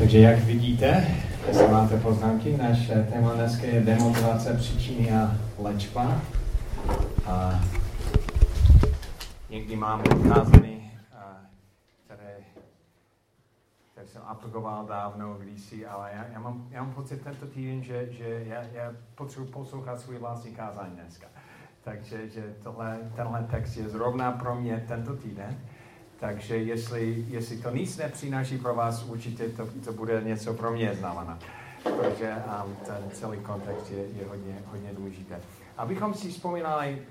Takže jak vidíte, jestli máte poznámky, naše téma dneska je demotivace, příčiny a léčba. A někdy mám kázany, které, které jsem aplikoval dávno, kdysi, ale já, já, mám, já mám pocit tento týden, že, že já, já potřebuji poslouchat svůj vlastní kázání dneska. Takže že tohle, tenhle text je zrovna pro mě tento týden. Takže jestli, jestli to nic nepřináší pro vás, určitě to, to bude něco pro mě znamenat. Protože um, ten celý kontext je, je hodně, hodně důležité. Abychom si vzpomínali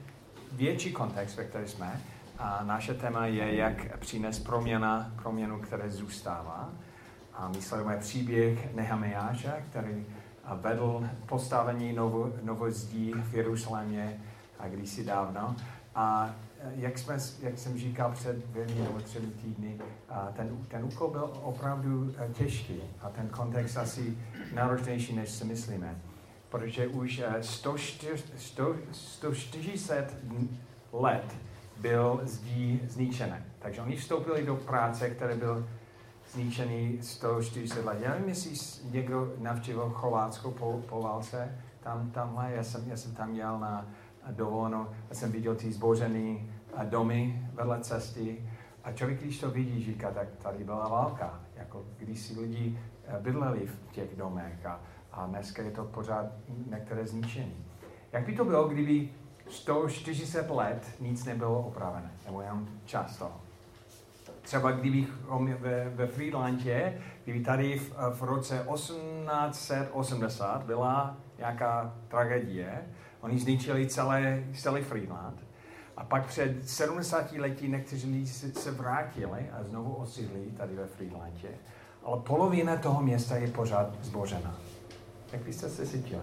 větší kontext, ve které jsme, a naše téma je, jak přinést proměna, proměnu, které zůstává. A myslíme příběh Nehemiáša, který vedl postavení novo, novo zdí v Jeruzalémě a kdysi dávno. A jak, jsme, jak jsem říkal před dvěmi nebo třemi týdny, ten, ten úkol byl opravdu e, těžký a ten kontext asi náročnější, než si myslíme. Protože už 140 e, let byl zdí zničené. Takže oni vstoupili do práce, které byl zničený 140 let. Já nevím, jestli někdo navštívil Chovácko po, po válce, tam, tamhle, já jsem, já jsem tam jel na dovolenou, já jsem viděl ty zbořené domy vedle cesty a člověk, když to vidí, říká, tak tady byla válka, jako když si lidi eh, bydleli v těch domech a, a dneska je to pořád některé zničení. Jak by to bylo, kdyby 140 let nic nebylo opravené, nebo jenom čas toho? Třeba kdybych ve, ve Friedlandě, kdyby tady v, v roce 1880 byla nějaká tragédie, Oni zničili celé, celý Friedland. A pak před 70 letí někteří lidi se vrátili a znovu osídlí tady ve Friedlandě. Ale polovina toho města je pořád zbořená. Jak byste se cítili?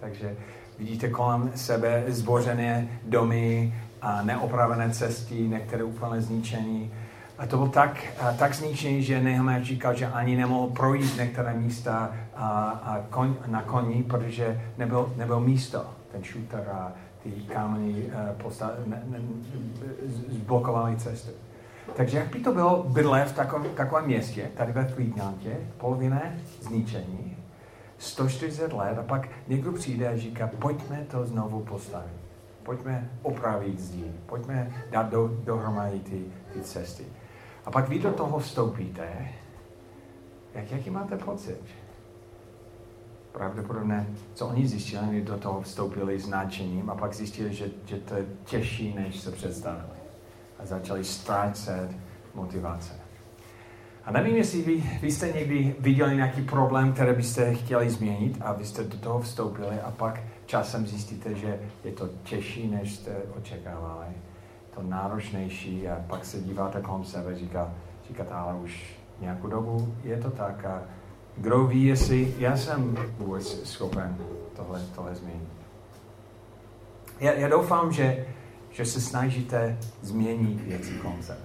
Takže vidíte kolem sebe zbořené domy a neopravené cesty, některé úplně zničení. A to bylo tak, tak zničený, že Nehemiah říkal, že ani nemohl projít některé místa a, a kon, na koni, protože nebyl, nebyl místo ten shooter a ty kámeny uh, zblokovali cestu. Takže jak by to bylo bydlet v takovém, takovém městě, tady ve Frýdňantě, poloviné zničení, 140 let a pak někdo přijde a říká, pojďme to znovu postavit. Pojďme opravit zdi, pojďme dát do, dohromady ty, ty cesty. A pak vy do toho vstoupíte, jak, jaký máte pocit? Pravděpodobně, co oni zjistili, oni do toho vstoupili s nadšením a pak zjistili, že, že to je těžší, než se představili. A začali ztrácet motivace. A nevím, jestli vy, vy jste někdy viděli nějaký problém, který byste chtěli změnit a vy jste do toho vstoupili a pak časem zjistíte, že je to těžší, než jste očekávali. To náročnější a pak se díváte kolem sebe a říká, říkáte, ale už nějakou dobu je to tak a kdo ví, jestli já jsem vůbec schopen tohle, tohle změnit. Já, já doufám, že, že se snažíte změnit věci kolem sebe,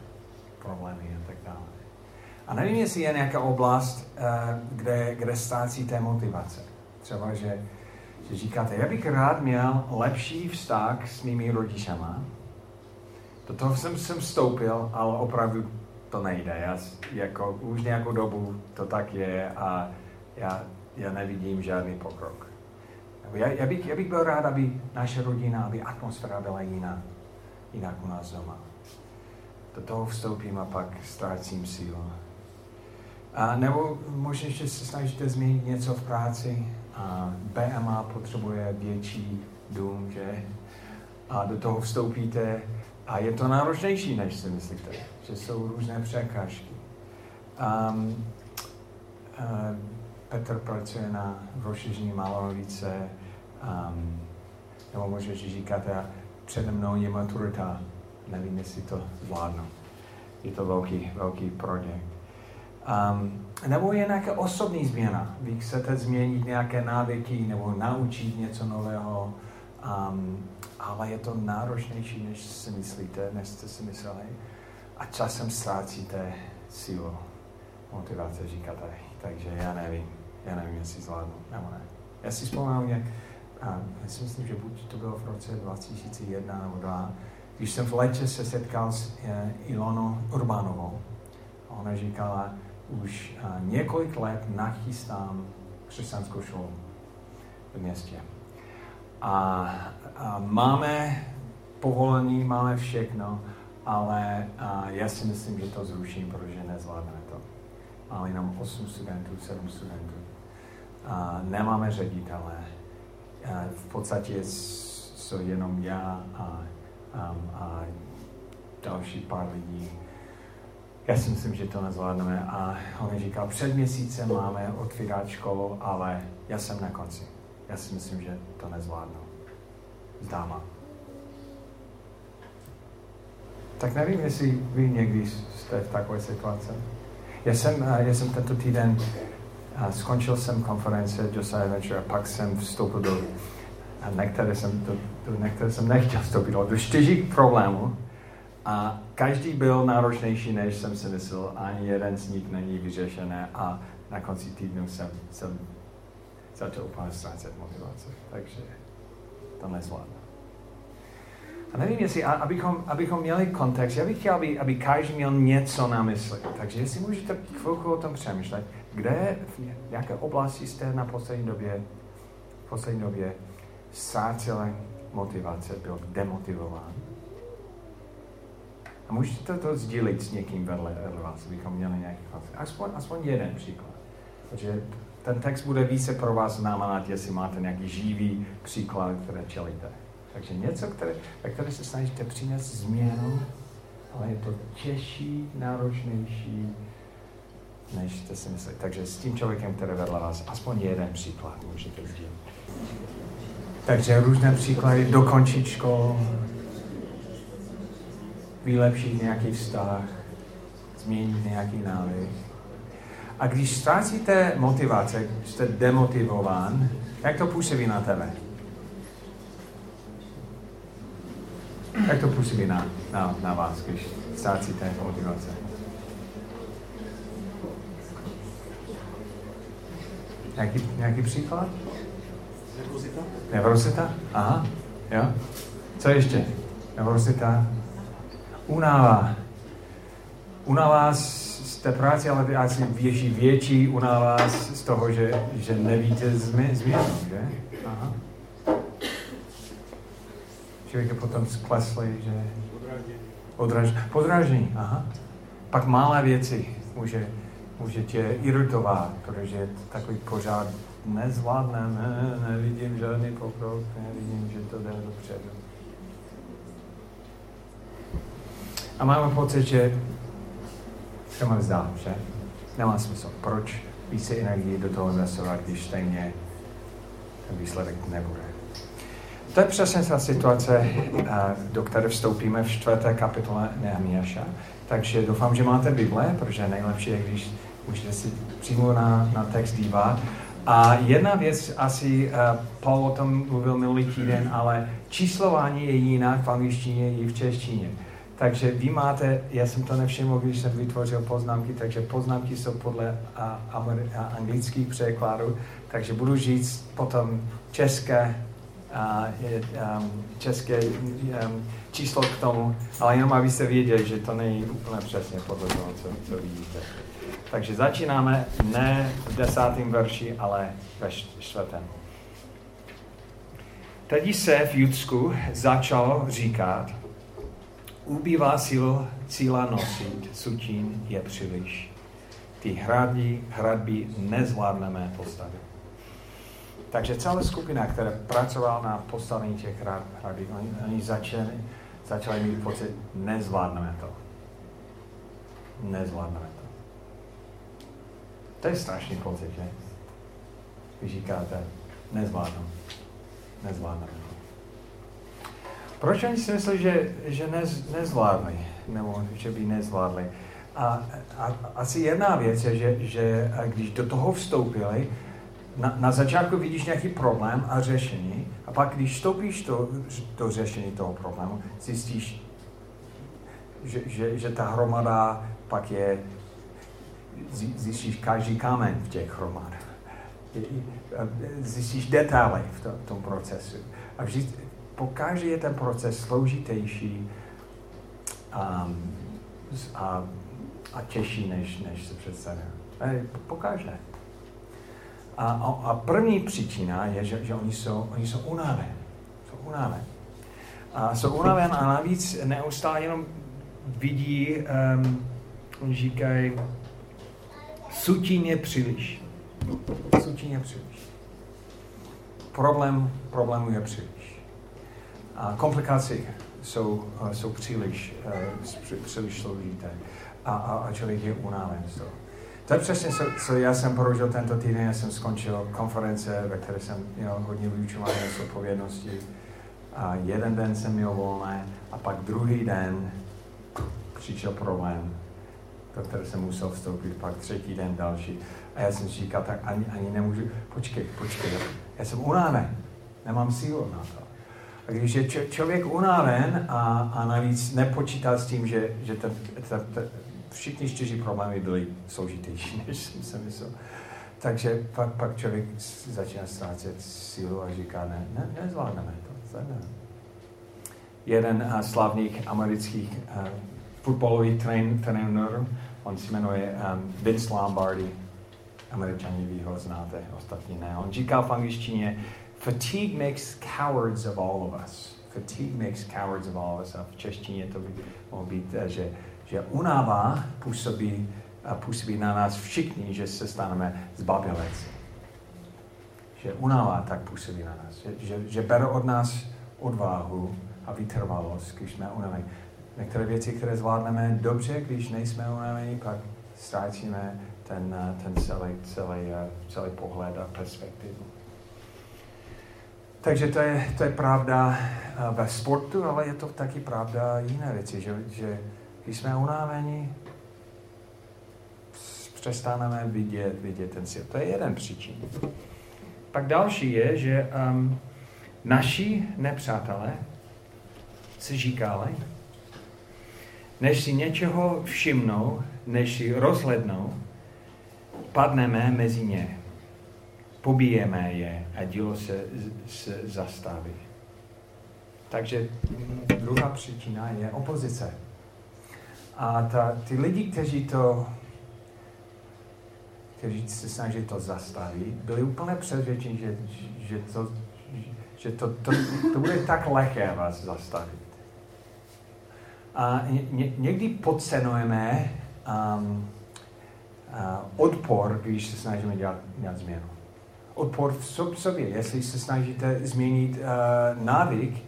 problémy a tak dále. A nevím, jestli je nějaká oblast, uh, kde, kde ztrácíte motivace. Třeba, že, že říkáte, já bych rád měl lepší vztah s mými rodičama. Do toho jsem, jsem vstoupil, ale opravdu to nejde. Já jako už nějakou dobu to tak je a já, já nevidím žádný pokrok. Já, já, bych, já bych byl rád, aby naše rodina, aby atmosféra byla jiná, jinak u nás doma. Do toho vstoupím a pak ztrácím sílu. A nebo možná, že se snažíte změnit něco v práci a BMA potřebuje větší dům, že? A do toho vstoupíte a je to náročnější, než si myslíte, že jsou různé překážky. Um, uh, Petr pracuje na rozšíření Malovice, um, nebo možná, že říkáte, přede mnou je maturita, nevím, jestli to zvládnu. Je to velký, velký projekt. Um, nebo je nějaká osobní změna. Vy chcete změnit nějaké návyky nebo naučit něco nového. Um, ale je to náročnější, než si myslíte, než jste si mysleli. A časem ztrácíte sílu, motivace, říkáte. Takže já nevím, já nevím, jestli zvládnu, nebo ne. Já si vzpomínám, jak, a já si myslím, že buď to bylo v roce 2001 nebo 2, když jsem v létě se setkal s uh, Ilonou Urbánovou. Ona říkala, už několik let nachystám křesťanskou školu v městě. A máme povolení, máme všechno, ale já si myslím, že to zruším, protože nezvládneme to. Máme jenom 8 studentů, 7 studentů. Nemáme ředitele. V podstatě jsou jenom já a, a, a další pár lidí. Já si myslím, že to nezvládneme. A on říkal, před měsícem máme otvírat školu, ale já jsem na konci. Já si myslím, že to nezvládnu. Zdáma. Tak nevím, jestli vy někdy jste v takové situaci. Já jsem, já jsem tento týden skončil jsem konference Josiah Venture a pak jsem vstoupil do, a některé jsem, do, do některé jsem nechtěl vstoupit, do čtyři problémů a každý byl náročnější, než jsem si myslel, ani jeden z nich není vyřešený a na konci týdnu jsem, jsem začal úplně ztrácet motivaci, takže to nezvládnu. A nevím, jestli, abychom, abychom měli kontext, já bych chtěl, aby, aby každý měl něco na mysli. Takže jestli můžete chvilku o tom přemýšlet, kde, v jaké oblasti jste na poslední době, v poslední době ztráceli motivace, byl demotivován. A můžete to sdílit s někým vedle, vedle vás, abychom měli nějaký kontext. Aspoň, aspoň jeden příklad. Takže ten text bude více pro vás znamenat, jestli máte nějaký živý příklad, které čelíte. Takže něco, které, ve které se snažíte přinést změnu, ale je to těžší, náročnější, než jste si mysleli. Takže s tím člověkem, který vedle vás, aspoň jeden příklad můžete sdílet. Takže různé příklady, dokončit školu, vylepšit nějaký vztah, změnit nějaký návyk. A když ztrácíte motivace, jste demotivován, jak to působí na tebe? Jak to působí na, na, na vás, když ztrácíte motivace? Nějaký, nějaký příklad? Nervozita. Nervozita? Aha, jo. Co ještě? Nervozita. Unáva. Unáva z té práce, ale asi větší, větší unáva z toho, že, že nevíte změnu, že? Aha člověk je potom skleslý, že... Podráždění. Podráždění, aha. Pak malé věci může, může tě iritovat, protože takový pořád nezvládne, ne, nevidím žádný pokrok, nevidím, že to jde dopředu. A máme pocit, že mám zdá, že nemá smysl. Proč více energie do toho investovat, když stejně ten výsledek nebude. To je přesně ta situace, eh, do které vstoupíme v čtvrté kapitole Nehemiáša. Takže doufám, že máte Bible, protože nejlepší je, když můžete si přímo na, na text dívat. A jedna věc, asi uh, Paul o tom mluvil minulý týden, ale číslování je jinak v angličtině i v češtině. Takže vy máte, já jsem to nevšiml, když jsem vytvořil poznámky, takže poznámky jsou podle uh, anglických překladů, takže budu říct potom české je, um, české um, číslo k tomu, ale jenom abyste věděli, že to není úplně přesně podle toho, co, co vidíte. Takže začínáme ne v desátém verši, ale ve čtvrtém. Tedy se v Judsku začal říkat, ubývá sil, cíla nosit, sutín je příliš. Ty hradby, hradby nezvládneme postavit. Takže celá skupina, která pracovala na postavení těch hradů, oni, oni začali, začali mít pocit, nezvládneme to. Nezvládneme to. To je strašný pocit, že? Když říkáte. Nezvládneme to. Proč oni si myslí, že, že nez, nezvládli? Nebo že by nezvládli? A, a asi jedna věc je, že, že když do toho vstoupili, na, na začátku vidíš nějaký problém a řešení a pak, když vstoupíš do, do řešení toho problému, zjistíš, že, že, že ta hromada pak je, zjistíš každý kámen v těch hromadách. Zjistíš detaily v tom, tom procesu. A vždy, po každý je ten proces složitější um, a, a těžší, než, než se představuje. Pokaže. A, a, a první příčina je, že, že oni jsou, oni jsou unavení. Jsou unavení. A jsou unavení a navíc neustále jenom vidí, um, říkají, sutíně příliš. Sutíně příliš. Problém, problému je příliš. A komplikace jsou, jsou příliš, uh, příliš složité. A, a, a člověk je unaven z toho. To je přesně, co, co já jsem prožil tento týden. Já jsem skončil konference, ve které jsem měl hodně vyučování z odpovědnosti. A jeden den jsem měl volné a pak druhý den přišel problém, do které jsem musel vstoupit, pak třetí den další. A já jsem říkal, tak ani, ani nemůžu, počkej, počkej, já jsem unaven, nemám sílu na to. A když je člověk unaven a, a navíc nepočítá s tím, že, že ten, ten, ten, všichni čtyři problémy byly složitější, než jsem si myslel. Takže pak, pak člověk začíná ztrácet sílu a říká, ne, ne nezvládneme to, zvládneme. Jeden uh, slavných amerických uh, fotbalový trén, trenér, on se jmenuje um, Vince Lombardi, američani vy ho znáte, ostatní ne. On říká v angličtině, fatigue makes cowards of all of us. Fatigue makes cowards of all of us. A v češtině to by mohlo být, eh, že, že unava působí, působí na nás všichni, že se staneme zbaběleci. Že unava tak působí na nás. Že, že, že bere od nás odvahu a vytrvalost, když jsme unavení některé věci, které zvládneme dobře, když nejsme unavení, pak ztrácíme ten, ten celý, celý, celý pohled a perspektivu. Takže to je, to je pravda ve sportu, ale je to taky pravda jiné věci, že, že když jsme unávení, přestaneme vidět, vidět ten svět. To je jeden příčin. Pak další je, že um, naši nepřátelé si říkali, než si něčeho všimnou, než si rozhlednou, padneme mezi ně. Pobijeme je a dílo se, se zastaví. Takže druhá příčina je opozice. A ta, ty lidi, kteří to kteří se snaží to zastavit, byli úplně přesvědčeni, že, že, to, že to, to, to bude tak lehké vás zastavit. A ně, někdy podcenujeme um, uh, odpor, když se snažíme dělat, dělat změnu. Odpor v sobě. Jestli se snažíte změnit uh, návyk,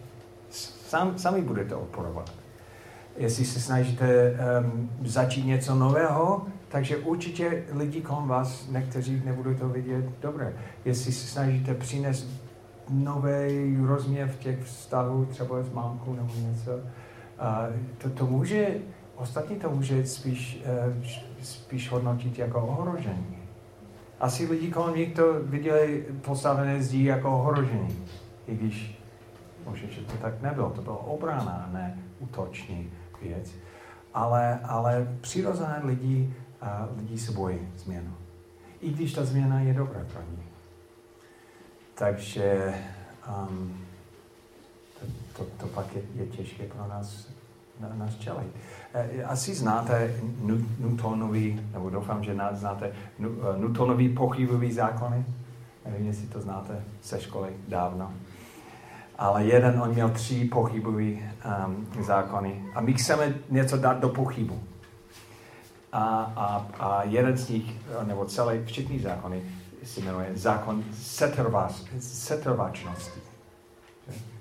sam, sami budete odporovat. Jestli se snažíte um, začít něco nového, takže určitě lidi kolem vás, někteří nebudou to vidět dobré. Jestli se snažíte přinést nový rozměr v těch vztahů, třeba s mámkou nebo něco, a to, to může, ostatní to může spíš, uh, spíš hodnotit jako ohrožení. Asi lidi kolem nich to viděli postavené zdí jako ohrožení. I když možná, že to tak nebylo. To byla obrana, ne útoční věc. Ale, ale přirozené lidi, uh, lidi se bojí změnu. I když ta změna je dobrá pro ně. Takže um, to, to pak je, je těžké pro nás, na, nás čelit. Eh, asi znáte Newtonový, nebo doufám, že znáte, eh, Newtonový pochybový zákony. Nevím, jestli to znáte ze školy dávno. Ale jeden, on měl tři pochybové um, zákony. A my chceme něco dát do pochybu. A, a, a jeden z nich, nebo celé, všechny zákony, se jmenuje zákon setrvačnosti.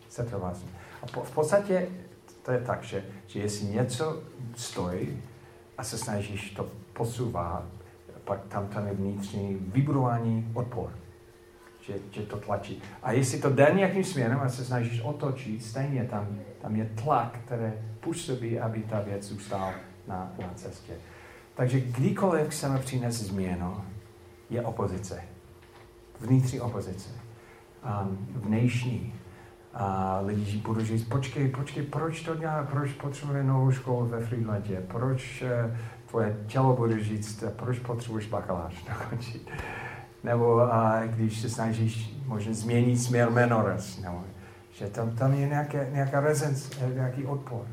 Setrvačnosti. A po, v podstatě to je tak, že, že jestli něco stojí a se snažíš to posouvat, pak tam je vnitřní vybudování odpor. Že, že to tlačí. A jestli to jde nějakým směrem a se snažíš otočit, stejně tam, tam je tlak, který působí, aby ta věc zůstala na, na cestě. Takže kdykoliv chceme přinést změnu, je opozice. Vnitřní opozice. Um, vnější a lidi budou říct, počkej, počkej, proč to dělá, proč potřebuje novou školu ve Friedlandě, proč uh, tvoje tělo bude říct, proč potřebuješ bakalář dokončit. Nebo uh, když se snažíš možná změnit směr menores, nebo že tam, tam je nějaké, nějaká rezens, nějaký odpor.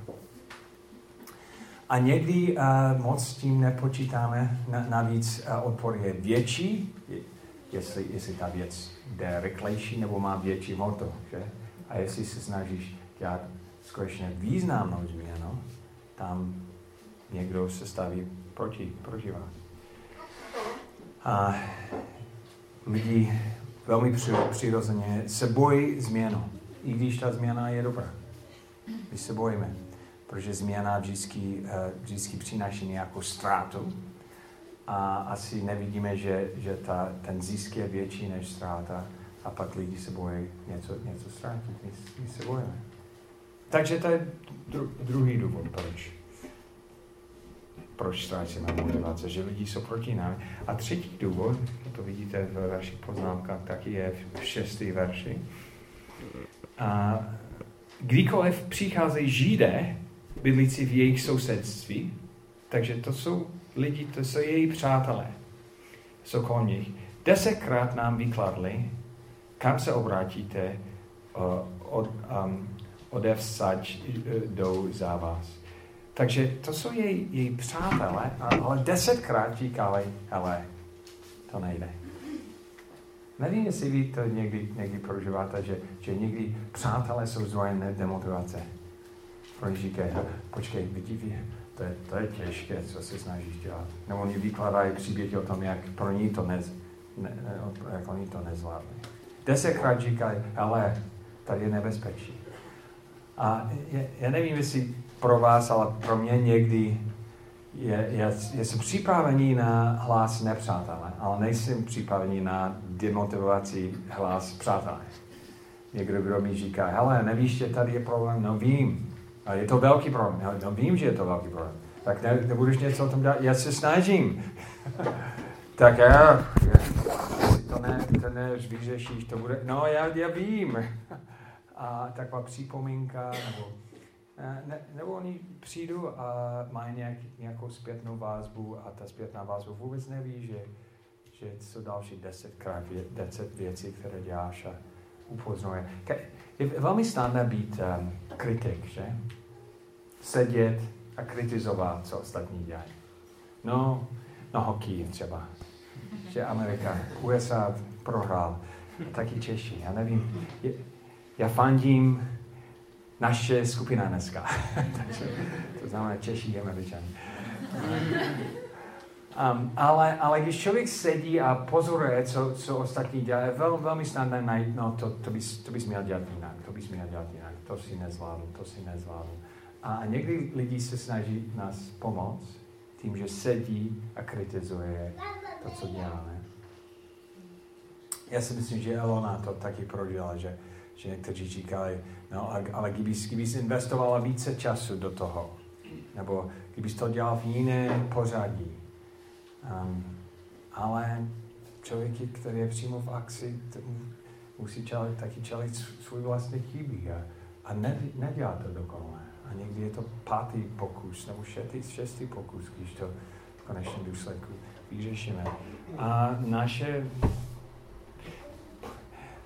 A někdy uh, moc s tím nepočítáme, na, navíc uh, odpor je větší, jestli, jestli ta věc jde rychlejší nebo má větší moto. Že? A jestli se snažíš dělat skutečně významnou změnu, tam někdo se staví proti, proti vám. A lidi velmi přirozeně se bojí změnu, i když ta změna je dobrá. My se bojíme, protože změna vždycky, eh, vždycky přináší nějakou ztrátu a asi nevidíme, že, že ta, ten zisk je větší než ztráta a pak lidi se bojí něco, něco ztrátit. My, my se bojíme. Takže to je dru, druhý důvod, proč. Proč ztrácíme motivace, že lidi jsou proti nám. A třetí důvod, to vidíte v vašich poznámkách, taky je v šestý verši. A kdykoliv přicházejí židé, bydlící v jejich sousedství, takže to jsou lidi, to jsou její přátelé, jsou kolem nich. Desetkrát nám vykladli, kam se obrátíte, od, um, odevsaď uh, jdou za vás. Takže to jsou její, její přátelé, ale desetkrát říkali, ale to nejde. Nevím, jestli vy to někdy, někdy prožíváte, že, že někdy přátelé jsou zdrojem demotivace. Oni říkají, počkej, vidí, to je, to je těžké, co se snažíš dělat. Nebo oni vykladají příběhy o tom, jak pro ní to, nez, ne, jak oni to nezvládli. Desetkrát říkají, ale tady je nebezpečí. A já nevím, jestli pro vás, ale pro mě někdy je, je, je jsem připravený na hlas nepřátelé, ale nejsem připravený na demotivaci hlas přátelé. Někdo, kdo mi říká, hele, nevíš, že tady je problém? No vím, a je to velký problém. No, vím, že je to velký problém. Tak ne, nebudeš něco o tom dát? Já se snažím. tak já to ne, to ne vyřešíš, to bude, no já, já vím. a taková připomínka, nebo, ne, nebo oni přijdu a mají nějak, nějakou zpětnou vázbu a ta zpětná vázba vůbec neví, že, že jsou další desetkrát vě, deset věcí, které děláš a upozorňuje. Je velmi snadné být um, kritik, že? Sedět a kritizovat, co ostatní dělají. No, no hokej třeba. Že Amerika, USA prohrál. Taky Češi, já nevím. Já fandím naše skupina dneska. Takže to znamená Češi, Američani. Um, ale, ale když člověk sedí a pozoruje, co, co ostatní dělají, je vel, velmi snadné najít, no to, to, bys, to bys měl dělat jinak, to bys měl dělat jinak, to si nezvládl, to si nezvládl. A někdy lidi se snaží nás pomoct tím, že sedí a kritizuje to, co děláme. Já si myslím, že Elona to taky prožila, že, že někteří říkali, no ale kdybys, kdybys investovala více času do toho, nebo kdybys to dělal v jiné pořadí, Um, ale člověk, který je přímo v akci, musí čelit, taky čelit svůj vlastní chyby a, a ne, nedělá to dokonale. A někdy je to pátý pokus nebo šestý, šestý pokus, když to v konečném důsledku vyřešíme. A naše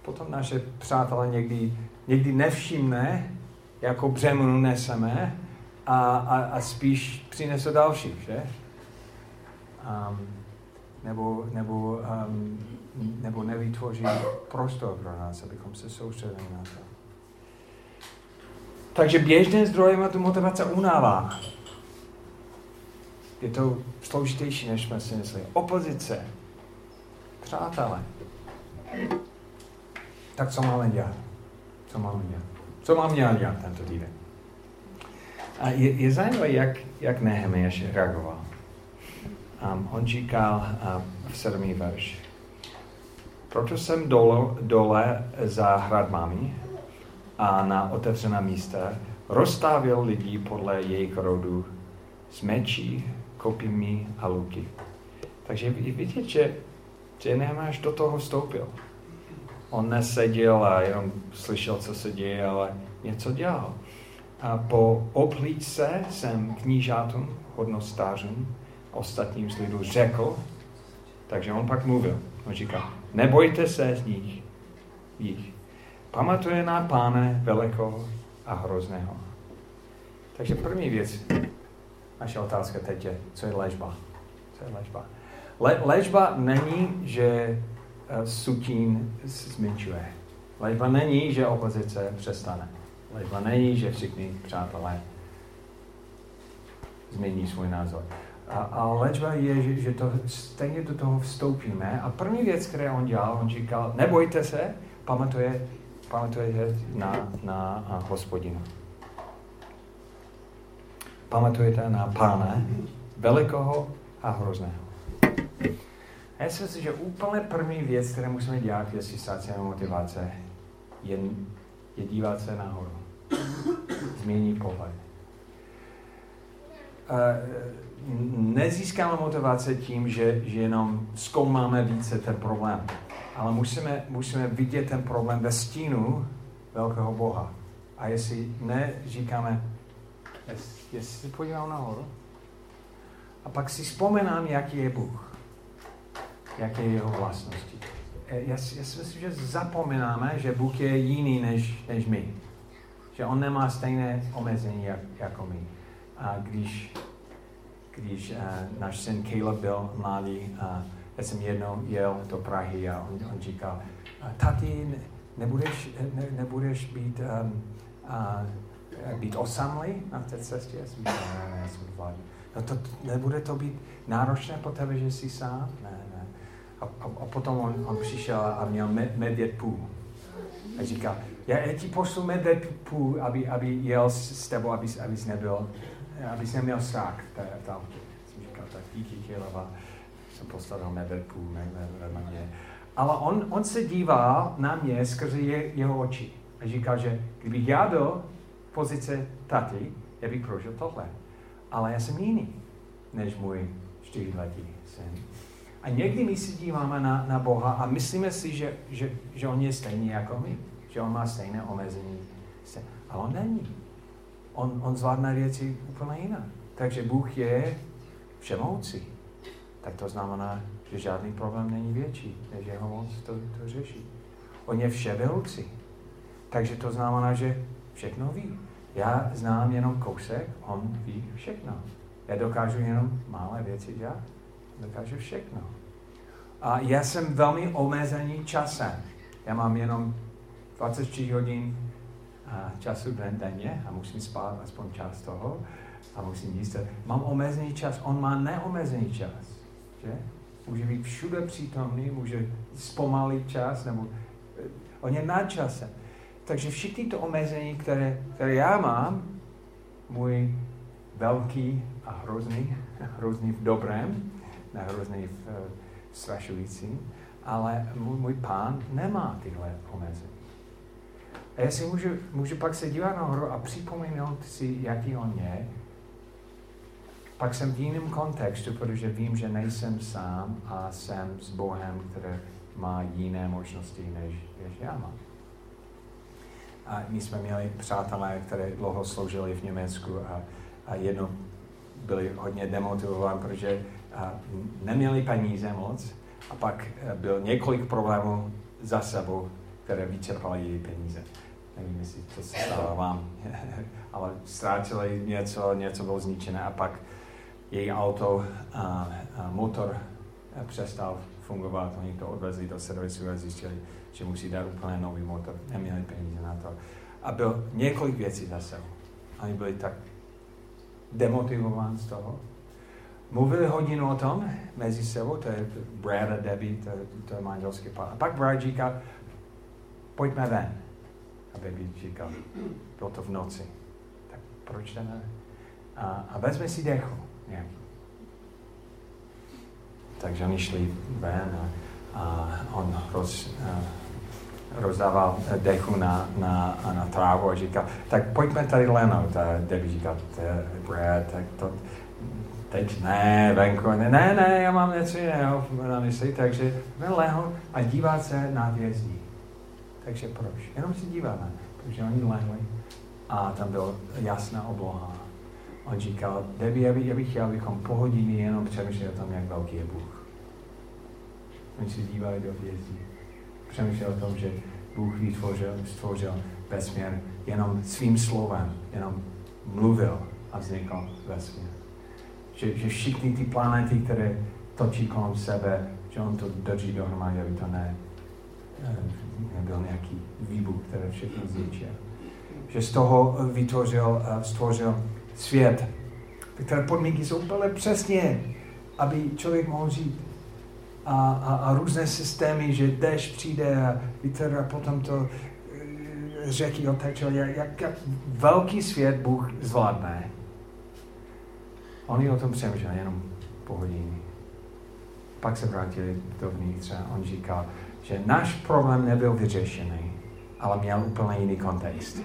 potom naše přátelé někdy, někdy nevšimne, jako břemenu neseme a, a, a spíš přinese další, že? um, nebo, nebo, um, nebo nevytvoří prostor pro nás, abychom se soustředili na to. Takže běžné zdroje má tu motivace unává. Je to složitější, než jsme si mysleli. Opozice, přátelé. Tak co máme dělat? Co máme dělat? Co mám dělat, dělat tento týden? A je, je zajímavé, jak, jak Nehemiáš reagoval. Um, on říkal um, v sedmý verš. Proto jsem dole, dole za hradbami a na otevřená místa rozstavil lidi podle jejich rodu s mečí, kopimi a luky. Takže vidíte, že, že nemáš do toho vstoupil. On neseděl a jenom slyšel, co se děje, ale něco dělal. A po oplíce jsem knížátům, hodnostářům, ostatním z lidu řekl, takže on pak mluvil. On říká, nebojte se z nich, jich. Pamatuje na páne velikého a hrozného. Takže první věc, naše otázka teď je, co je léčba? Co je léčba? Le, léčba není, že uh, sutín zmenšuje. Léčba není, že opozice přestane. Léčba není, že všichni přátelé změní svůj názor. A, a léčba je, že, že to stejně do toho vstoupíme. A první věc, kterou on dělal, on říkal, nebojte se, pamatuje, pamatuje na, na, na hospodinu. Pamatujete na pána, velikého a hrozného. A já si myslím, že úplně první věc, kterou musíme dělat, jestli ztrácíme motivace, je, je dívat se nahoru. Změnit pohled. Nezískáme motivace tím, že, že jenom zkoumáme více ten problém. Ale musíme, musíme vidět ten problém ve stínu velkého Boha. A jestli ne, říkáme, jestli, se podívám nahoru, a pak si vzpomenám, jaký je Bůh, jaké je jeho vlastnosti. Já, já si myslím, že zapomínáme, že Bůh je jiný než, než my. Že on nemá stejné omezení jak, jako my. A když, když uh, náš syn Caleb byl mladý, uh, já jsem jednou jel do Prahy a on, on říkal, tati, nebudeš, ne, nebudeš být, um, uh, být osamlý na té cestě? Já jsem říkal, ne, ne, jsem vládní. No to, nebude to být náročné po tebe, že jsi sám? Ne, ne. A, a, a potom on, on přišel a měl med, medvěd půl. A říká, já, já ti pošlu medvěd půl, aby, aby jel s, s tebou, abys, abys nebyl, abys neměl strach tam. Jsem říkal, tak díky Kilova půl vedle mě. Ale on, on se díval na mě skrze je, jeho oči. A říkal, že kdybych já byl v pozici taty, já bych prožil tohle ale já jsem jiný než můj čtyřletý syn. A někdy my si díváme na, na Boha a myslíme si, že, že, že on je stejný jako my, že on má stejné omezení. Ale on není. On, on zvládne věci úplně jinak. Takže Bůh je všemoucí. Tak to znamená, že žádný problém není větší, než jeho moc to, to řeší. On je vševědoucí. Takže to znamená, že všechno ví. Já znám jenom kousek, on ví všechno. Já dokážu jenom malé věci dělat. Dokážu všechno. A já jsem velmi omezený časem. Já mám jenom 24 hodin času denně a musím spát aspoň čas toho a musím jíst. Mám omezený čas, on má neomezený čas. Že? Může být všude přítomný, může zpomalit čas, nebo eh, on je nad časem. Takže všechny to omezení, které, které já mám, můj velký a hrozný, hrozný v dobrém, ne hrozný v uh, strašujícím, ale můj, můj pán nemá tyhle omezení. A já si můžu, můžu pak se dívat nahoru a připomenout si, jaký on je. Pak jsem v jiném kontextu, protože vím, že nejsem sám a jsem s Bohem, který má jiné možnosti, než, než já mám. A my jsme měli přátelé, které dlouho sloužili v Německu a, a jedno byli hodně demotivovaní, protože a, neměli peníze moc a pak byl několik problémů za sebou, které vyčerpaly její peníze. Nevím, jestli to se stalo vám, ale ztratili něco, něco bylo zničené a pak její auto a, a motor přestal fungovat, oni to odvezli do servisu a zjistili, že musí dát úplně nový motor. Neměli peníze na to. A byl několik věcí za sebou. Oni byli tak demotivováni z toho. Mluvili hodinu o tom mezi sebou, to je Brad a Debbie, to, to je manželský pár. A pak Brad říká, pojďme ven. A Debbie říká, bylo to v noci. Tak proč jdeme? A, a vezme si dechu Takže oni šli ven a, a on roz, a, rozdával dechu na, na, na trávu a říkal, tak pojďme tady lehnout. A Debbie říkal, Brad, tak to, teď ne, venku, ne, ne, ne, já mám něco jiného na mysli, takže lehnout a dívat se na hvězdy. Takže proč? Jenom si díváme, protože oni lehli a tam byla jasná obloha. On říkal, Debbie, já bych, já bych chtěl, abychom po hodině jenom přemýšleli o tom, jak velký je Bůh. Oni si dívali do hvězdy. Přemýšleli o tom, že Bůh vytvořil, stvořil vesmír jenom svým slovem, jenom mluvil a vznikl vesmír. že, že všichni ty planety, které točí kolem sebe, že on to drží dohromady, aby to ne, eh, nebyl nějaký výbuch, který všechno zničil. Že z toho vytvořil, eh, stvořil svět, které podmínky jsou úplně přesně, aby člověk mohl žít. A, a, a různé systémy, že déšť přijde a vítr a potom to eh, řeky jak, jak, jak velký svět Bůh zvládne. Oni o tom přemýšleli jenom po hodině. Pak se vrátili dovnitř a on říkal, že náš problém nebyl vyřešený, ale měl úplně jiný kontext.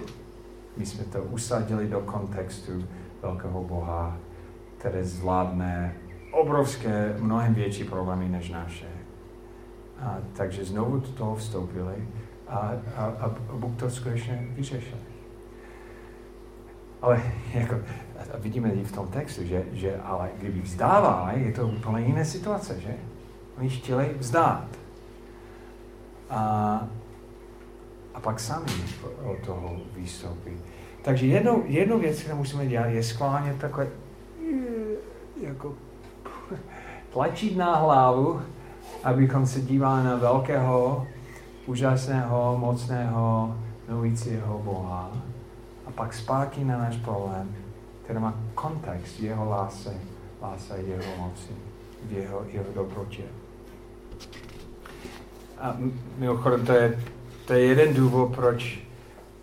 My jsme to usadili do kontextu velkého Boha, který zvládne obrovské, mnohem větší problémy než naše. A, takže znovu do toho vstoupili a, a, a Bůh to skutečně vyřešil. Ale jako, vidíme i v tom textu, že, že ale kdyby vzdává, je to úplně jiná situace, že? Oni chtěli vzdát. A, a pak sami od toho vystoupí. Takže jednou, jednu věc, kterou musíme dělat, je sklánět takové jako tlačit na hlavu, abychom se dívali na velkého, úžasného, mocného, milujícího Boha a pak zpátky na náš problém, který má kontext jeho lásy, lásy jeho moci, v jeho, jeho dobrotě. A mimochodem, to je, to je jeden důvod, proč,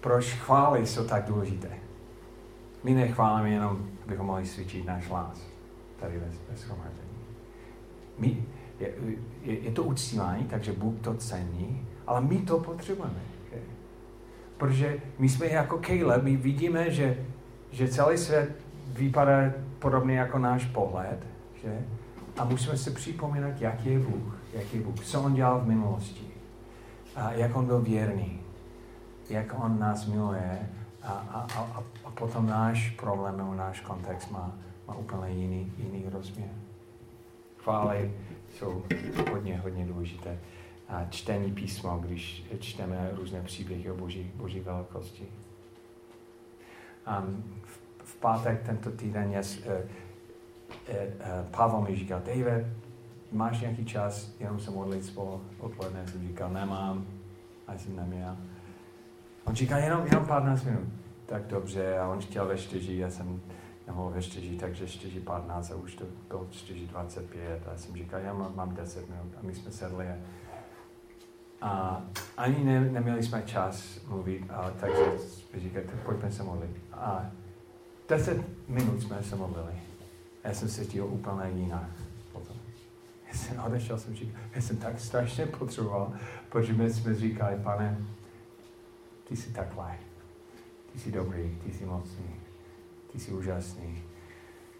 proč chvály jsou tak důležité. My nechválíme jenom, abychom mohli svědčit náš lás tady ve, ve schromáždění. My, je, je, je to uctívání, takže Bůh to cení, ale my to potřebujeme. Okay? Protože my jsme jako Caleb, my vidíme, že, že celý svět vypadá podobně jako náš pohled, že? A musíme si připomínat, jaký je Bůh, jaký je Bůh, co On dělal v minulosti, a jak On byl věrný, jak On nás miluje a, a, a, a potom náš problém nebo náš kontext má, má úplně jiný, jiný rozměr. Chvály jsou hodně, hodně důležité. A čtení písmo, když čteme různé příběhy o boží, boží velikosti. Um, v, v pátek tento týden je, uh, uh, Pavel mi říkal, David, máš nějaký čas jenom se modlit spolu odpoledne? Jsem říkal, nemám, a jsem neměl. On říkal, jenom, jenom 15 minut. Tak dobře, a on chtěl ve čtyři, já jsem nemohl ve čtyři, takže čtyři 15 a už to bylo čtyři 25 a já jsem říkal, já mám, mám 10 minut a my jsme sedli a, a ani ne, neměli jsme čas mluvit, a, takže říkali, pojďme se modlit. A 10 minut jsme se modlili. Já jsem se cítil úplně jinak potom. Já jsem odešel, jsem říkal, já jsem tak strašně potřeboval, protože my jsme říkali, pane, ty jsi takhle, ty jsi dobrý, ty jsi mocný, ty jsi úžasný.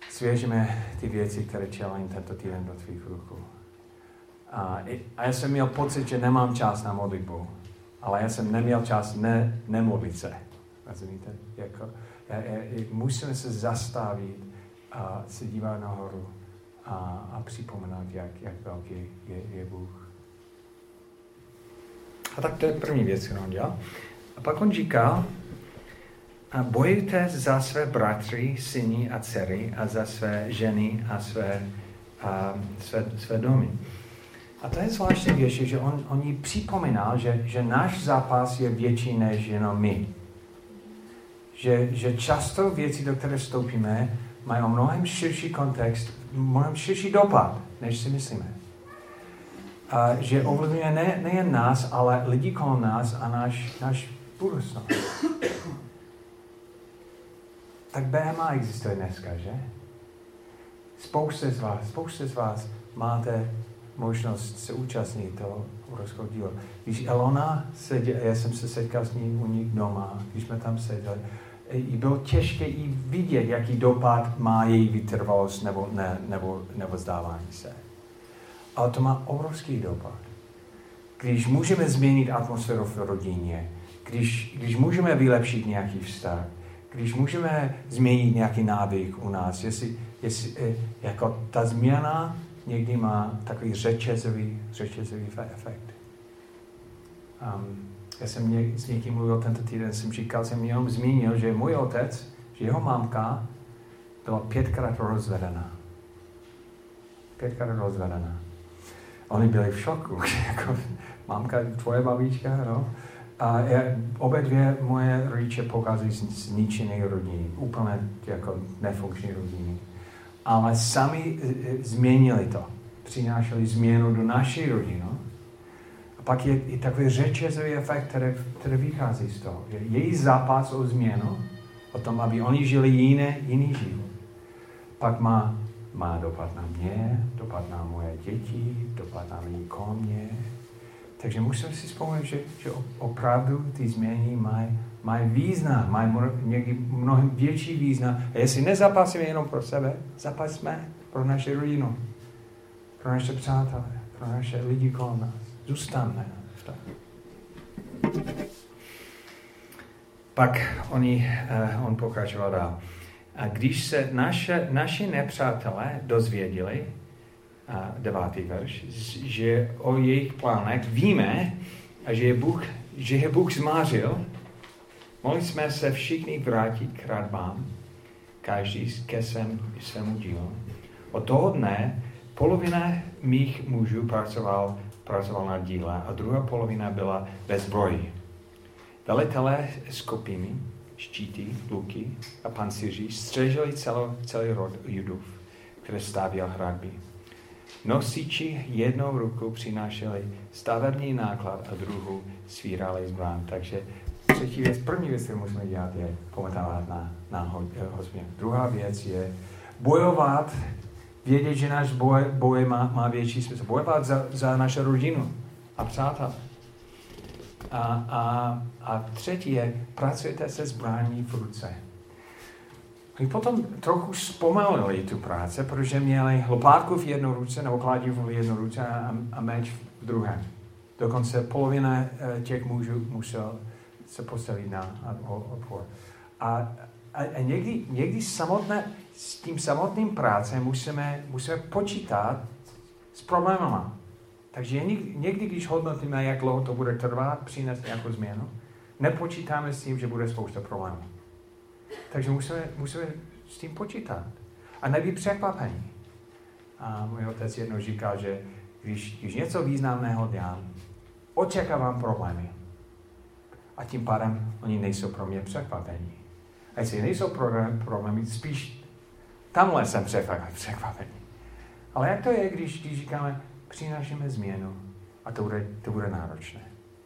Svěžíme ty věci, které čelím tento týden do tvých rukou. A, a já jsem měl pocit, že nemám čas na modlitbu, ale já jsem neměl čas ne, nemodlit se. Rozumíte? Jako, já, já, musíme se zastavit a se dívat nahoru a, a připomenout, jak, jak velký je, je Bůh. A tak to je první věc, kterou on dělal. A pak on říká, a bojujte za své bratry, syny a dcery a za své ženy a své, a své, své domy. A to je zvláštní věc, že on, on jí připomínal, že, že náš zápas je větší než jenom my. Že, že často věci, do které vstoupíme, mají mnohem širší kontext, mnohem širší dopad, než si myslíme. A že ovlivňuje ne, nejen nás, ale lidi kolem nás a náš, náš budoucnost. Tak BMA existuje dneska, že? Spousta z vás, spousta z vás máte možnost se účastnit toho obrovského díla. Když Elona seděla, já jsem se setkal s ní u nich doma, když jsme tam seděli, i bylo těžké i vidět, jaký dopad má její vytrvalost nebo, ne, nebo, nebo zdávání se. Ale to má obrovský dopad. Když můžeme změnit atmosféru v rodině, když, když můžeme vylepšit nějaký vztah, když můžeme změnit nějaký návyk u nás, jestli, jestli eh, jako ta změna někdy má takový řečezový, řečezový efekt. Um, já jsem ně, s někým mluvil tento týden, jsem říkal, jsem jenom zmínil, že můj otec, že jeho mámka byla pětkrát rozvedena. pětkrát rozvedená. Oni byli v šoku, jako mamka, tvoje babička, no. A je, obě dvě moje rodiče pocházejí z zničené rodiny, úplně jako nefunkční rodiny. Ale sami e, e, změnili to. Přinášeli změnu do naší rodiny. A pak je i takový řečezový efekt, který, který vychází z toho. Její zápas o změnu, o tom, aby oni žili jiné, jiný život, pak má, má dopad na mě, dopad na moje děti, dopad na lidi kolem mě, takže musím si vzpomenout, že, že opravdu ty změny mají maj význam, mají někdy mnohem větší význam. A jestli nezapasíme jenom pro sebe, zapasíme pro naše rodinu, pro naše přátelé, pro naše lidi kolem nás. Zůstaneme Pak oni, uh, on pokračoval dál. A když se naše, naši nepřátelé dozvěděli, devátý verš, že o jejich plánech víme a že je Bůh, že je Bůh zmářil, mohli jsme se všichni vrátit k radbám, každý ke svém, svému dílu. Od toho dne polovina mých mužů pracoval, pracoval na díle a druhá polovina byla ve zbroji. Velitelé s kopími, štíty, luky a pancíři střežili celo, celý rod judův, který stavěl hradby. Nosiči jednou rukou přinášeli stavební náklad a druhou svírali zbrán. Takže třetí věc, první věc, kterou musíme dělat, je pamatovat na, na eh, hospodin. Druhá věc je bojovat, vědět, že náš boj, boj má, má větší smysl. Bojovat za, za naši rodinu a přátel. A, a, a třetí je, pracujete se zbraní v ruce. Oni potom trochu zpomalili tu práci, protože měli lopátku v jednu ruce nebo kladivo v jednu ruce a, a meč v druhé. Dokonce polovina eh, těch mužů musel se postavit na odpor. A, a, a někdy, někdy samotné, s tím samotným prácem musíme, musíme počítat s problémama. Takže někdy, někdy, když hodnotíme, jak dlouho to bude trvat, přinést nějakou změnu, nepočítáme s tím, že bude spousta problémů. Takže musíme, musíme s tím počítat. A nebýt překvapení. A můj otec jednou říkal, že když, když něco významného dělám, očekávám problémy. A tím pádem oni nejsou pro mě překvapení. A jestli nejsou problémy, spíš tamhle jsem překvapený. Ale jak to je, když, když říkáme, přinášíme změnu a to bude, to bude náročné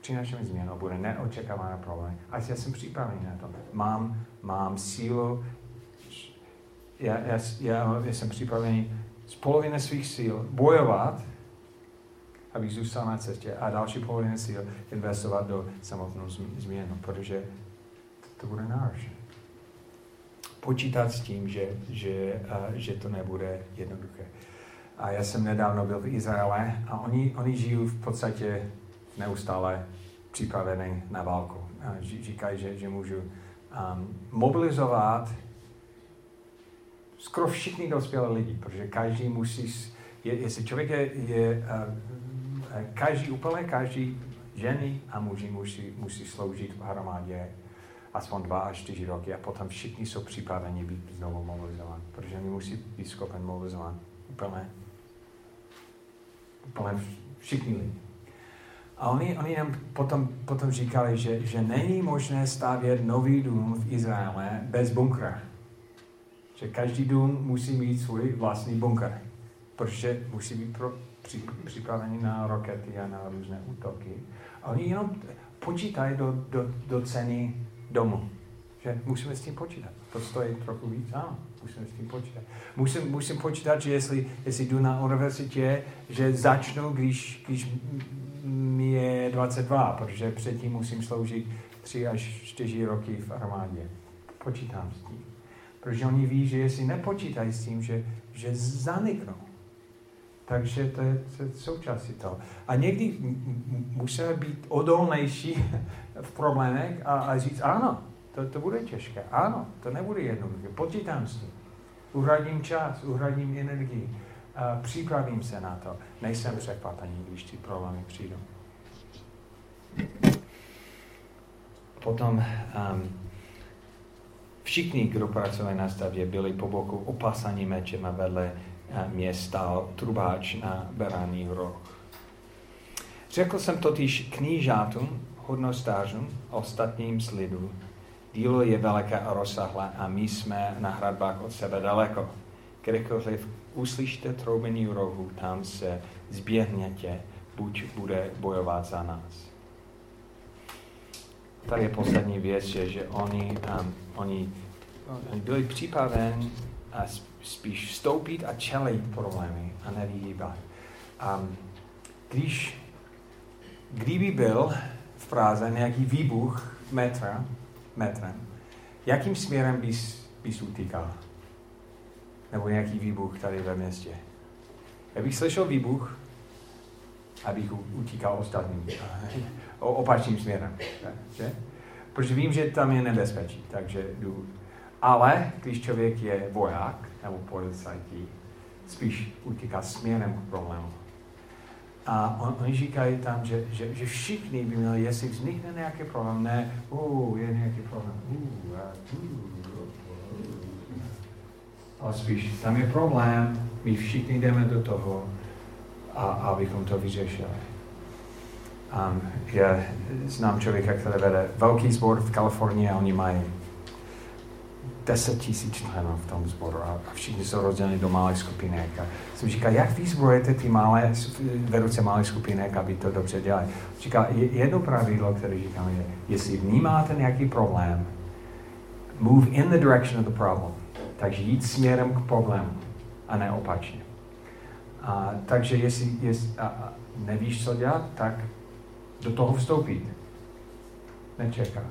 přinášíme změnu, bude neočekávaná problém. A já jsem připravený na to. Mám, mám sílu, já, já, já, já jsem připravený z poloviny svých síl bojovat, abych zůstal na cestě a další poloviny síl investovat do samotnou změnu, protože to bude náročné. Počítat s tím, že, že, že to nebude jednoduché. A já jsem nedávno byl v Izraele a oni, oni žijí v podstatě neustále připravený na válku. Říkají, že, že můžu um, mobilizovat skoro všichni dospělé lidi, protože každý musí, je, jestli člověk je, je uh, každý, úplně každý ženy a muži musí, musí sloužit v armádě aspoň dva až čtyři roky a potom všichni jsou připraveni být znovu mobilizovat, protože musí být schopen mobilizovat úplně, úplně všichni lidi. A oni, oni nám potom, potom říkali, že, že není možné stavět nový dům v Izraele bez bunkra. Že každý dům musí mít svůj vlastní bunkr, protože musí být pro, při, připravený na rokety a na různé útoky. A oni jenom počítají do, do, do ceny domu. Že musíme s tím počítat. To stojí trochu víc, ano, musíme s tím počítat. Musím, musím počítat, že jestli, jestli jdu na univerzitě, že začnu, když, když je 22, protože předtím musím sloužit 3 až 4 roky v armádě. Počítám s tím. Protože oni ví, že jestli nepočítají s tím, že, že zaniknou. Takže to je, to je součástí toho. A někdy musíme být odolnější v problémech a, a říct, ano, to, to bude těžké. Ano, to nebude jednoduché. Počítám s tím. Uhradím čas, uhradím energii připravím se na to. Nejsem překvapený, když ty problémy přijdou. Potom um, všichni, kdo pracovali na stavě, byli po boku opasaní mečem a vedle mě stál trubáč na beraný roh. Řekl jsem totiž knížátům, hodnostářům, ostatním z lidu, dílo je veliké a rozsahlé a my jsme na hradbách od sebe daleko. Kdekoliv uslyšte troubení rohu, tam se zběhněte, buď bude bojovat za nás. Tady je poslední věc, že, že oni, um, oni, oni byli připraveni a spíš vstoupit a čelit problémy a nevyhýbat. Um, když, kdyby byl v Praze nějaký výbuch metra, metrem, jakým směrem bys, bys utíkal? Nebo nějaký výbuch tady ve městě? Já bych slyšel výbuch, abych utíkal ostatním. Opačným směrem. Že? Protože vím, že tam je nebezpečí, takže jdu. Ale když člověk je voják nebo policajtí, spíš utíká směrem k problému. A on, oni říkají tam, že, že, že všichni by měli, jestli vznikne nějaký problém, ne, uh, je nějaký problém, uh, uh, ale spíš tam je problém, my všichni jdeme do toho, a, abychom to vyřešili. Um, já znám člověka, který vede velký sbor v Kalifornii a oni mají 10 tisíc členů v tom sboru a všichni jsou rozděleni do malých skupinek. A jsem říkal, jak vyzbrojete ty malé, vedoucí malých skupinek, aby to dobře dělali. Říkal, jedno pravidlo, které říkám, je, jestli vnímáte nějaký problém, move in the direction of the problem. Takže jít směrem k problému a ne opačně. A, takže jestli, jestli a, a nevíš, co dělat, tak do toho vstoupit. Nečeká.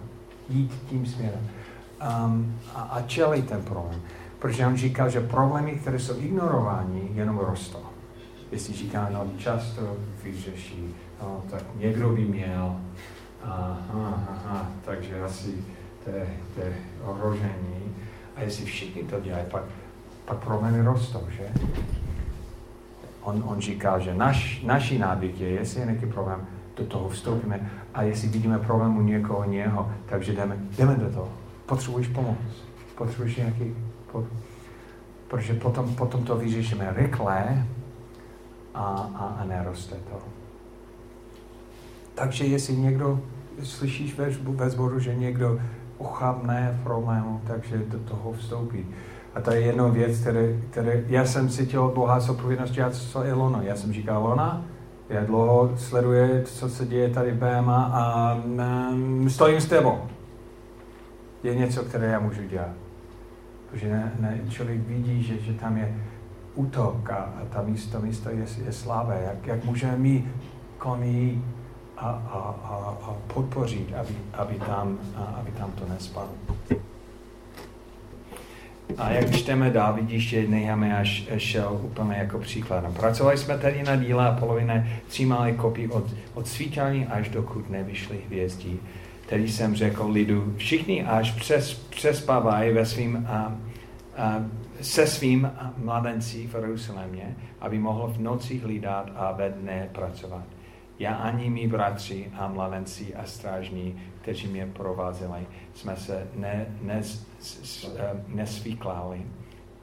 Jít tím směrem um, a, a čelit ten problém. Protože on říkal, že problémy, které jsou ignorovány, jenom rostou. Jestli říká, no často vyřeší, no tak někdo by měl, aha, aha, takže asi to je, ohrožení. A jestli všichni to dělají, pak, pak problémy rostou, že? On, on říká, že naš, naší návyk je, jestli je nějaký problém, do toho vstoupíme a jestli vidíme problém u někoho něho, takže jdeme, jdeme do toho potřebuješ pomoc. Potřebuješ nějaký... Po, protože potom, potom to vyřešíme rychle a, a, a neroste to. Takže jestli někdo, slyšíš ve, ve že někdo uchabne problému, takže do toho vstoupí. A to je jedna věc, které, které já jsem cítil Boha z odpovědnosti, a co je Lona. Já jsem říkal, Lona, já dlouho sleduje, co se děje tady v BMA a um, stojím s tebou je něco, které já můžu dělat. Protože ne, ne, člověk vidí, že, že tam je útok a, a ta místo, místo je, je slabé. Jak, jak můžeme my kolem a, a, a, a podpořit, aby, aby, tam, a, aby tam to nespadlo. A jak čteme dál, vidíš, že až šel úplně jako příkladem. Pracovali jsme tedy na díle a polovina třímali kopí od, od svítání až dokud nevyšly hvězdí který jsem řekl lidu, všichni až přes, přespávají ve svým, a, a, se svým mladencí v Jeruzalémě, aby mohl v noci hlídat a ve dne pracovat. Já ani mý bratři a mladenci a strážní, kteří mě provázeli, jsme se ne, ne, nesvíklali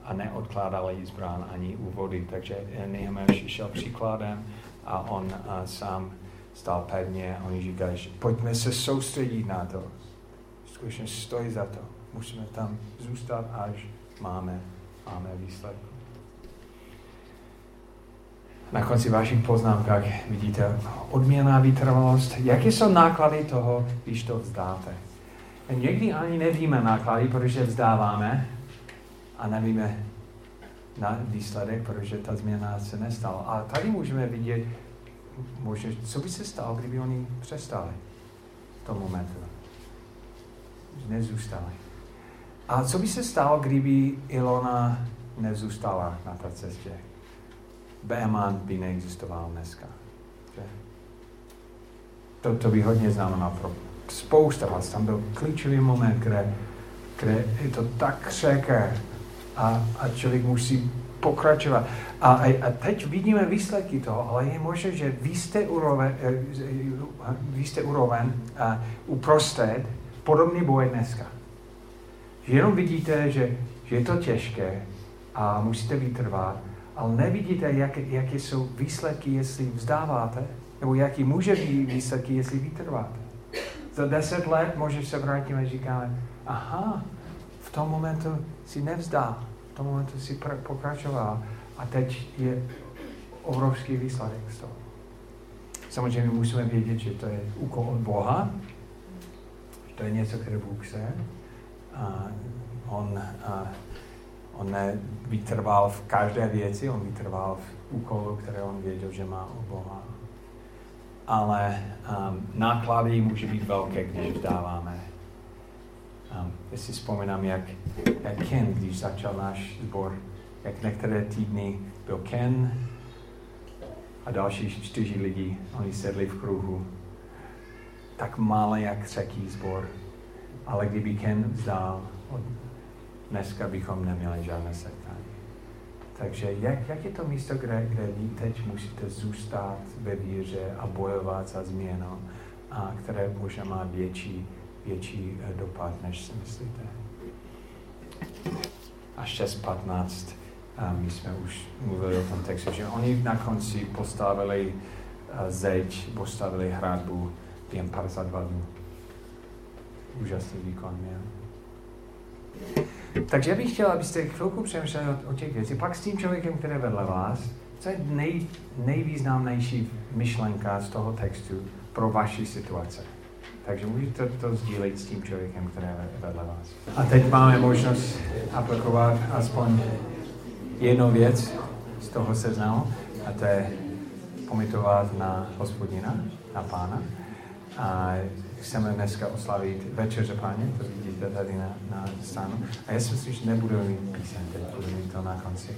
a neodkládali zbrán ani úvody. Takže Nehemiah šel příkladem a on a sám stál pevně oni říkají, že pojďme se soustředit na to. Skutečně stojí za to. Musíme tam zůstat, až máme, máme výsledku. Na konci vašich poznámkách vidíte odměná vytrvalost. Jaké jsou náklady toho, když to vzdáte? Někdy ani nevíme náklady, protože vzdáváme a nevíme na výsledek, protože ta změna se nestala. A tady můžeme vidět, může, co by se stalo, kdyby oni přestali v tom momentu? Nezůstali. A co by se stalo, kdyby Ilona nezůstala na té cestě? Beheman by neexistoval dneska. Že? To, to by hodně znamenalo pro spousta vás. Tam byl klíčový moment, kde, kde je to tak křeké a, a člověk musí pokračovat. A, a teď vidíme výsledky toho, ale je možné, že vy jste úroveň, eh, vy jste úroveň uh, uprostřed podobný boj dneska. Že jenom vidíte, že, že je to těžké a musíte vytrvat, ale nevidíte, jak, jaké jsou výsledky, jestli vzdáváte, nebo jaký může být výsledky, jestli vytrváte. Za deset let můžeš se vrátit a říkáme, aha, v tom momentu si nevzdá, v tom momentu si pokračoval a teď je obrovský výsledek z toho. Samozřejmě musíme vědět, že to je úkol od Boha, že to je něco, které Bůh chce. A on, a on nevytrval v každé věci, on vytrval v úkolu, které on věděl, že má od Boha. Ale um, náklady může být velké, když vzdáváme. Um, já si vzpomínám, jak, jak Ken, když začal náš sbor, jak některé týdny byl Ken, a další čtyři lidi, oni sedli v kruhu. Tak malé jak třetí zbor. Ale kdyby Ken vzdal, dneska bychom neměli žádné setkání. Takže jak, jak je to místo, kde, kde vy teď musíte zůstat ve víře a bojovat za změnu, a které možná má větší, větší eh, dopad, než si myslíte? A 6.15 a my jsme už mluvili o tom textu, že oni na konci postavili uh, zeď, postavili hradbu během 52 dnů. Úžasný výkon měl. Takže bych chtěl, abyste chvilku přemýšleli o, o těch věcích. Pak s tím člověkem, který je vedle vás, co je nej, nejvýznamnější myšlenka z toho textu pro vaši situaci. Takže můžete to sdílet s tím člověkem, který je vedle vás. A teď máme možnost aplikovat aspoň jednu věc z toho seznamu a to je pomitovat na hospodina, na pána. A chceme dneska oslavit večeře páně, to vidíte tady na, na stanu. A já si myslím, že nebudu mít píseň, teď budu mít to na konci.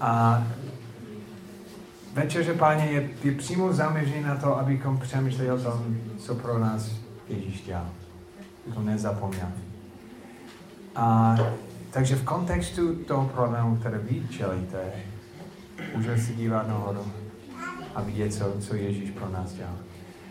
A večeře páně je, je přímo zaměřený na to, abychom přemýšleli o tom, co pro nás Ježíš dělal. Abychom nezapomněli. A takže v kontextu toho problému, které vy čelíte, můžeme si dívat nahoru a vidět, co, co Ježíš pro nás dělá.